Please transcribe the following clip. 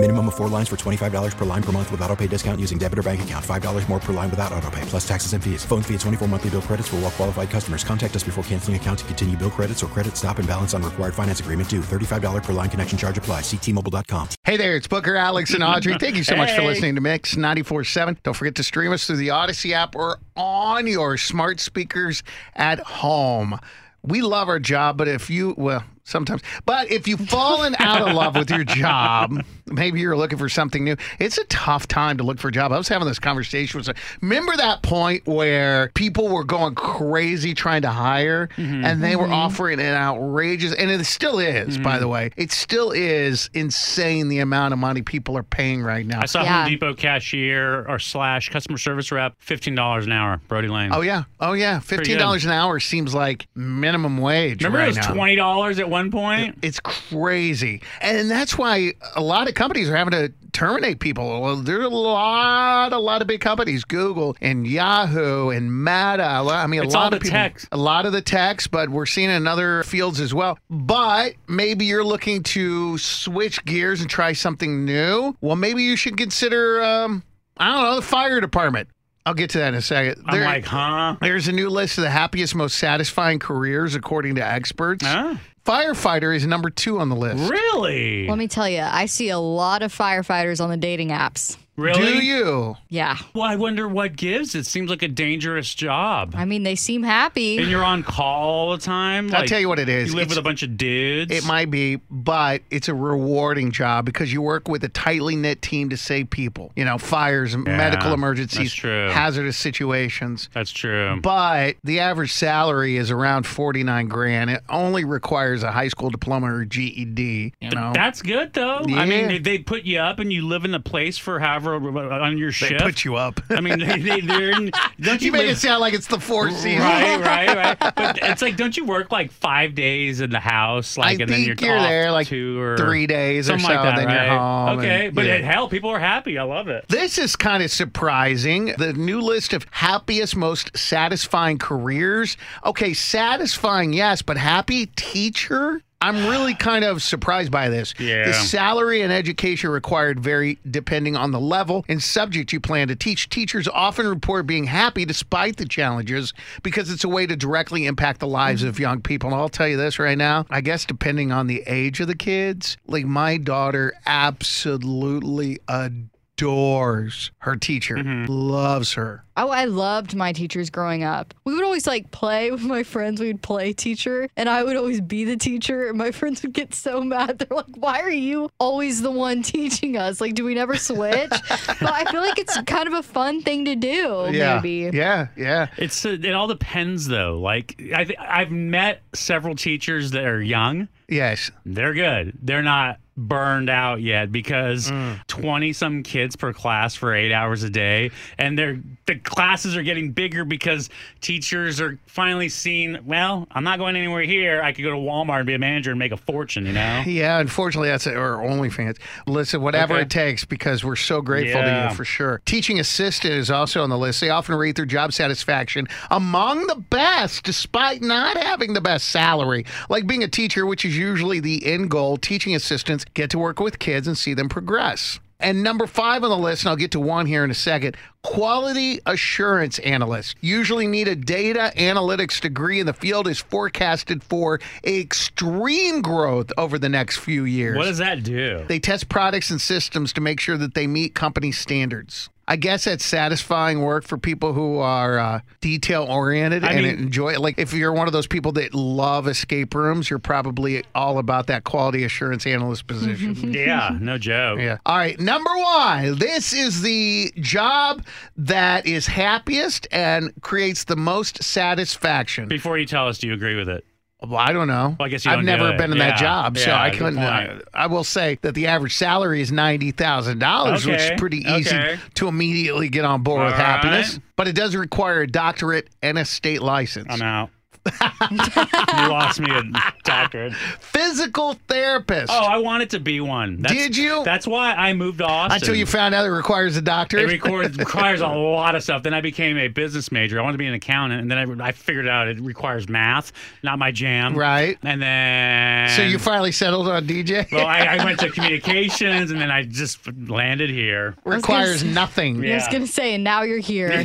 Minimum of four lines for $25 per line per month with auto pay discount using debit or bank account. $5 more per line without auto pay, plus taxes and fees. Phone fee at 24 monthly bill credits for all well qualified customers. Contact us before canceling account to continue bill credits or credit stop and balance on required finance agreement due. $35 per line connection charge apply. Ctmobile.com. Hey there, it's Booker, Alex, and Audrey. Thank you so much for listening to Mix 94.7. Don't forget to stream us through the Audacy app or on your smart speakers at home. We love our job, but if you, well, sometimes, but if you've fallen out of love with your job, maybe you're looking for something new, it's a tough time to look for a job. I was having this conversation with, remember that point where people were going crazy trying to hire mm-hmm. and they were mm-hmm. offering an outrageous, and it still is, by mm-hmm. the way, it still is insane the amount of money people are paying right now. I saw Yeah. Home Depot cashier or slash customer service rep, fifteen dollars an hour, Brodie Lane. Oh yeah, oh yeah. fifteen dollars an hour seems like minimum wage. Remember right it was now. twenty dollars at one point. It's crazy, and that's why a lot of companies are having to terminate people. There are a lot, a lot of big companies, Google and Yahoo and Meta. I mean, a It's lot of the people, techs. a lot of the techs, but we're seeing in other fields as well. But maybe you're looking to switch gears and try something new. Well, maybe you should consider, um, I don't know, the fire department. I'll get to that in a second. I'm like, huh? there's a new list of the happiest, most satisfying careers according to experts. Huh? Firefighter is number two on the list. Really? Let me tell you, I see a lot of firefighters on the dating apps. Really? Do you? Yeah. Well, I wonder what gives. It seems like a dangerous job. I mean, they seem happy. and you're on call all the time. I'll Like, tell you what it is. You live It's- with a bunch of dudes. It might be, but it's a rewarding job because you work with a tightly knit team to save people. You know, fires, medical emergencies, that's true. hazardous situations. That's true. But the average salary is around 49 grand. It only requires a high school diploma or GED, you know. That's good though. Yeah. I mean, they, they put you up and you live in a place for however Uh, on your they put you up. I mean, they, they, they're in, don't you, you make live- it sound like it's the four seasons. Right, right, right. But it's like, don't you work like five days in the house, like, I and then you're, you're there like two or three days or something so, like that, then right? you're home. Okay, and- but yeah. it, hell, people are happy. I love it. This is kind of surprising. The new list of happiest, most satisfying careers. Okay, satisfying, yes, but happy teacher? I'm really kind of surprised by this. Yeah. The salary and education required vary depending on the level and subject you plan to teach. Teachers often report being happy despite the challenges because it's a way to directly impact the lives of young people. And I'll tell you this right now, I guess depending on the age of the kids, like my daughter absolutely adores her teacher, loves her. Oh, I loved my teachers growing up. We would always like play with my friends. We'd play teacher, and I would always be the teacher. And my friends would get so mad. They're like, "Why are you always the one teaching us? Like, do we never switch?" but I feel like it's kind of a fun thing to do. yeah. Maybe. Yeah, yeah. It's uh, it all depends though. Like I th- I've met several teachers that are young. Yes. They're good. They're not burned out yet because Mm. 20 some kids per class for 8 hours a day and they're the classes are getting bigger because teachers are finally seeing, well, I'm not going anywhere here. I could go to Walmart and be a manager and make a fortune, you know. Yeah, unfortunately, that's our OnlyFans. Listen, whatever Okay. it takes, because we're so grateful to you for sure. Teaching assistant is also on the list. They often rate their job satisfaction among the best, despite not having the best salary. Like being a teacher, which is usually the end goal, teaching assistants get to work with kids and see them progress. And number five on the list, and I'll get to one here in a second quality assurance analyst. Usually need a data analytics degree, and the field is forecasted for extreme growth over the next few years. What does that do? They test products and systems to make sure that they meet company standards. I guess that's satisfying work for people who are uh, detail oriented and mean- enjoy it. Like if you're one of those people that love escape rooms, you're probably all about that quality assurance analyst position. yeah, no joke. Yeah. All right. Number one. This is the job that is happiest and creates the most satisfaction. Before you tell us, do you agree with it? Well, I don't know. Well, I guess you I've never been in that Yeah. job, so Yeah, I couldn't. I. I will say that the average salary is ninety thousand dollars, which is pretty easy okay. to immediately get on board with All happiness. right. But it does require a doctorate and a state license. I'm out. you lost me a doctorate. Physical therapist. Oh, I wanted to be one. That's, Did you? That's why I moved to Austin. Until you found out it requires a doctor. It doctorate. records, requires a lot of stuff. Then I became a business major. I wanted to be an accountant, and then I, I figured out it requires math, not my jam. Right. And then so you finally settled on DJ? well, I, I went to communications, and then I just landed here. requires gonna nothing. I was Yeah. gonna say, and now you're here.